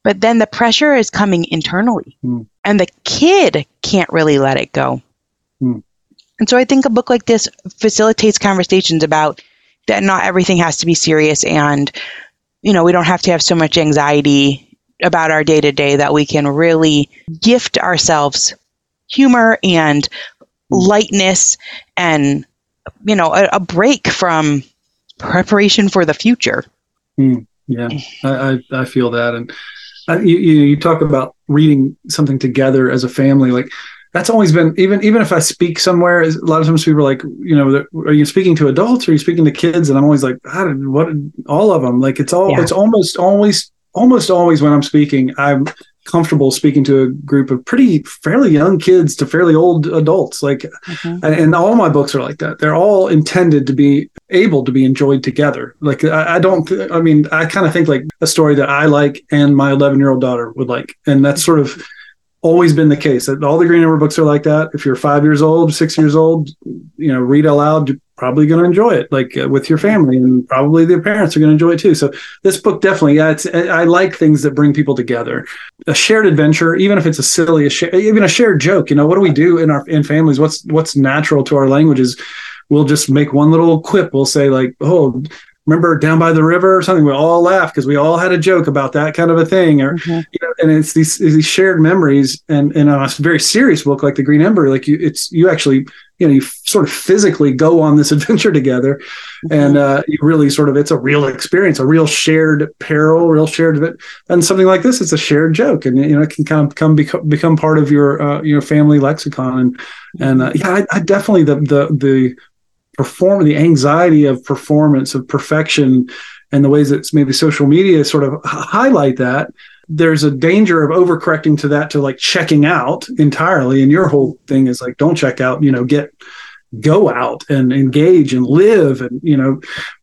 but then the pressure is coming internally. Mm. And the kid can't really let it go. Mm. And so I think a book like this facilitates conversations about that not everything has to be serious and you know, we don't have to have so much anxiety about our day to day that we can really gift ourselves humor and lightness and you know a, a break from preparation for the future. Mm, yeah, I, I, I feel that, and I, you you talk about reading something together as a family, like that's always been even even if I speak somewhere, a lot of times people are like, you know, are you speaking to adults or are you speaking to kids? And I'm always like, how did what all of them? Like it's all yeah. it's almost always almost always when I'm speaking, I'm comfortable speaking to a group of pretty fairly young kids to fairly old adults. Like mm-hmm. and, all my books are like that. They're all intended to be able to be enjoyed together. Like i, I don't i mean i kind of think like a story that i like and my 11 year old daughter would like. And that's sort of always been the case that all the green Ember books are like that. If you're five years old six years old you know read aloud probably going to enjoy it like uh, with your family and probably their parents are going to enjoy it too. So this book definitely yeah it's i like things that bring people together. A shared adventure even if it's a silly a sh- even a shared joke you know what do we do in our in families? What's what's natural to our languages? We'll just make one little quip. We'll say like oh remember down by the river or something we all laughed because we all had a joke about that kind of a thing or mm-hmm. you know and it's these these shared memories and in a very serious book like the green ember like you it's you actually you know you sort of physically go on this adventure together mm-hmm. and uh, you really sort of it's a real experience a real shared peril real shared and something like this it's a shared joke and you know it can kind of come become, become part of your uh, your family lexicon and and uh, yeah I, I definitely the the the perform the anxiety of performance of perfection and the ways that maybe social media sort of highlight that there's a danger of overcorrecting to that to like checking out entirely. And your whole thing is like don't check out you know get go out and engage and live. And you know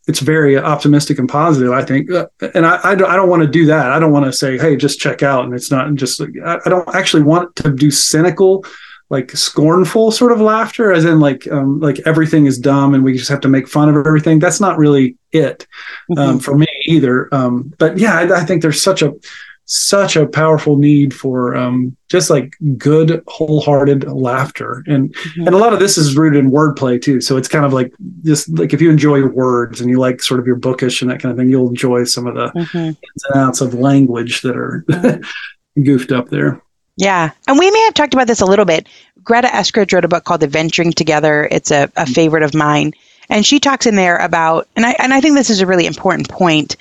it's very optimistic and positive i think. Uh, and i i don't, I don't want to do that. I don't want to say hey just check out and it's not just i don't actually want to do cynical like scornful sort of laughter as in like um, like everything is dumb and we just have to make fun of everything that's not really it um, mm-hmm. for me either um, but yeah I, I, think there's such a such a powerful need for um, just like good wholehearted laughter and mm-hmm. and a lot of this is rooted in wordplay too so it's kind of like just like if you enjoy words and you like sort of your bookish and that kind of thing you'll enjoy some of the mm-hmm. ins and outs of language that are goofed up there yeah. And we may have talked about this a little bit. Greta Eskridge wrote a book called Adventuring Together. It's a, a favorite of mine. And she talks in there about, and I, and I think this is a really important point,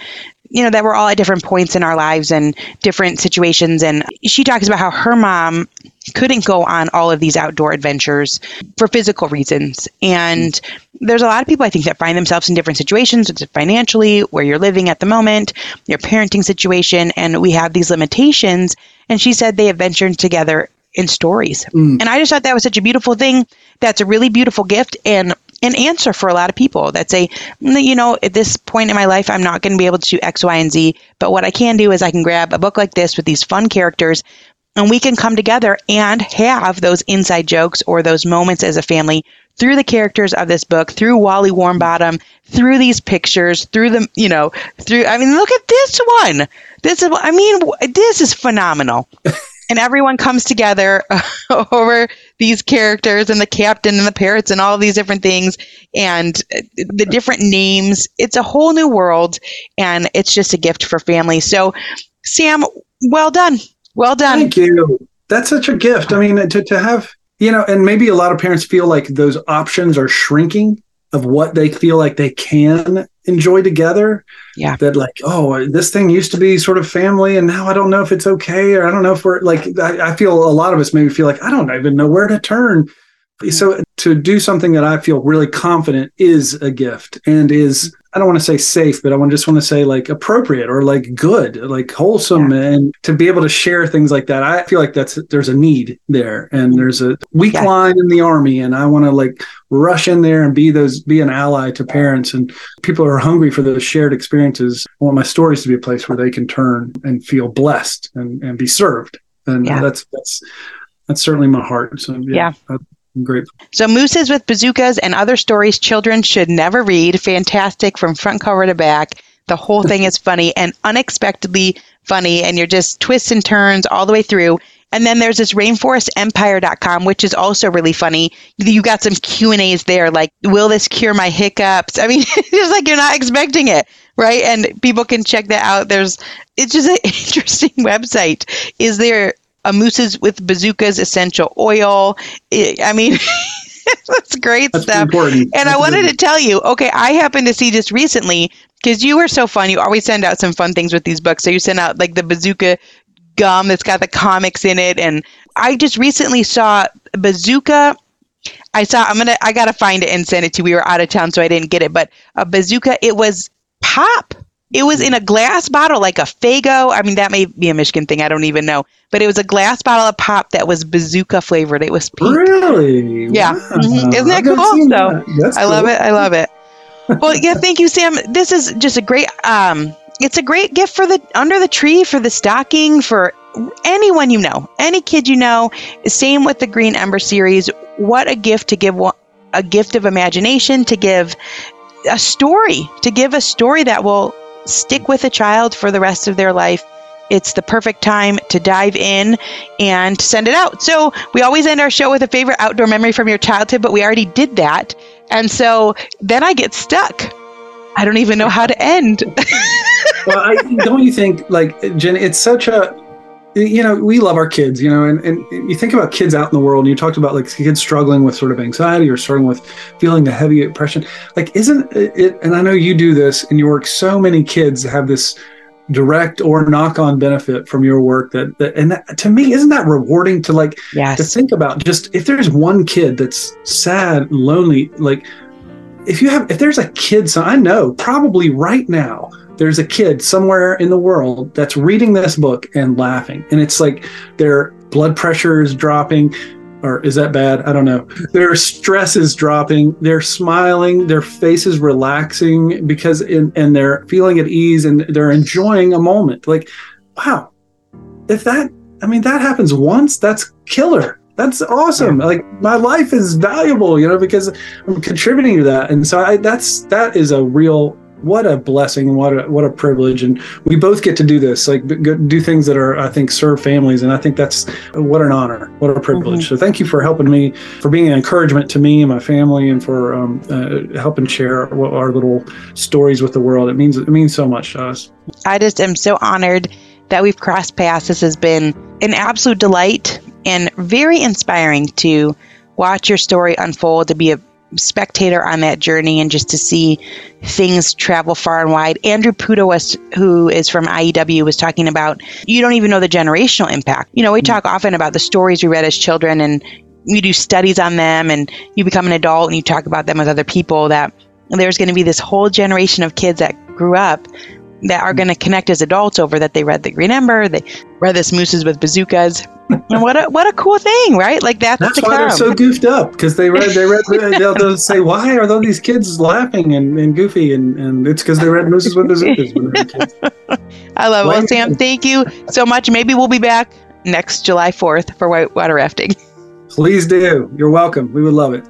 you know, that we're all at different points in our lives and different situations. And she talks about how her mom couldn't go on all of these outdoor adventures for physical reasons. And there's a lot of people I think that find themselves in different situations, financially, where you're living at the moment, your parenting situation, and we have these limitations. And she said they have ventured together in stories. Mm. And I just thought that was such a beautiful thing. That's a really beautiful gift and an answer for a lot of people that say, mm, you know, at this point in my life, I'm not going to be able to do X, Y, and Z. But what I can do is I can grab a book like this with these fun characters and we can come together and have those inside jokes or those moments as a family through the characters of this book, through Wally Warmbottom, through these pictures, through the, you know, through, I mean, look at this one. This is, I mean, this is phenomenal. and everyone comes together over these characters and the captain and the parrots and all these different things and uh, the different names. It's a whole new world and it's just a gift for families. So, Sam, well done. Well done. Thank you. That's such a gift. I mean, to, to have, you know, and maybe a lot of parents feel like those options are shrinking of what they feel like they can enjoy together. Yeah. That like, oh, this thing used to be sort of family, and now I don't know if it's okay, or I don't know if we're like. I, I feel a lot of us maybe feel like I don't even know where to turn. So to do something that I feel really confident is a gift and is I don't want to say safe, but I want just want to say like appropriate or like good, like wholesome, yeah. and to be able to share things like that. I feel like that's there's a need there, and mm-hmm. there's a weak yeah. line in the army, and I want to like rush in there and be those be an ally to parents and people who are hungry for those shared experiences. I want my stories to be a place where they can turn and feel blessed and and be served, and yeah. that's that's that's certainly my heart. So yeah. yeah. Great. So, Mooses with Bazookas and Other Stories Children Should Never Read. Fantastic from front cover to back. The whole thing is funny and unexpectedly funny, and you're just twists and turns all the way through. And then there's this rainforestempire.com, which is also really funny. You got some Q and A's there, like, will this cure my hiccups? I mean, it's like you're not expecting it, right? And people can check that out. There's, it's just an interesting website. Is there a Mooses with Bazookas essential oil. I mean, that's great that's stuff. Important. And that's I wanted important. to tell you, okay, I happened to see just recently because you were so fun. You always send out some fun things with these books. So you send out like the Bazooka gum that's got the comics in it, and I just recently saw Bazooka. I saw. I'm gonna. I gotta find it and send it to. you. We were out of town, so I didn't get it. But a bazooka. It was pop. It was in a glass bottle, like a Faygo. I mean, that may be a Michigan thing. I don't even know. But it was a glass bottle of pop that was bazooka flavored. It was pink. Really? Yeah. Wow. Mm-hmm. Isn't that cool? So I cool. love it. I love it. well, yeah. Thank you, Sam. This is just a great. Um, it's a great gift for the under the tree, for the stocking, for anyone you know, any kid you know. Same with the Green Ember series. What a gift to give a gift of imagination, to give a story, to give a story that will stick with a child for the rest of their life, it's the perfect time to dive in and send it out. So, we always end our show with a favorite outdoor memory from your childhood, but we already did that. And so then I get stuck. I don't even know how to end. well, I, don't you think, like, Jen, it's such a you know, we love our kids, you know, and, and you think about kids out in the world and you talked about like kids struggling with sort of anxiety or struggling with feeling the heavy oppression. Like, isn't it, and I know you do this and you work, so many kids have this direct or knock on benefit from your work that, that and that, to me, isn't that rewarding to like, yes. to think about just if there's one kid that's sad, lonely, like, if you have, if there's a kid, so I know probably right now, there's a kid somewhere in the world that's reading this book and laughing. And it's like their blood pressure is dropping. Or is that bad? I don't know. Their stress is dropping. They're smiling. Their face is relaxing because, in, and they're feeling at ease and they're enjoying a moment. Like, wow, if that, I mean, that happens once, that's killer that's awesome like my life is valuable you know because i'm contributing to that and so I, that's that is a real what a blessing what a what a privilege. And we both get to do this like do things that are i think serve families. And i think that's what an honor what a privilege. Mm-hmm. so thank you for helping me for being an encouragement to me and my family and for um, uh, helping share our little stories with the world. It means it means so much to us. I just am so honored that we've crossed paths. This has been an absolute delight and very inspiring to watch your story unfold to be a spectator on that journey and just to see things travel far and wide. Andrew was, who is from IEW, was talking about you don't even know the generational impact. You know, we mm. talk often about the stories we read as children and we do studies on them and you become an adult and you talk about them with other people that there's going to be this whole generation of kids that grew up that are mm. going to connect as adults over that they read the Green Ember, they read this Mooses with Bazookas. And what a what a cool thing, right? Like that's, that's why they're so goofed up because they read they read they'll, they'll, say why are all these kids laughing and, and goofy and, and it's because they read Mooses with Bazookas when they were kids. I love it. Well, Sam, thank you so much. Maybe we'll be back next July fourth for whitewater rafting. Please do. You're welcome. We would love it.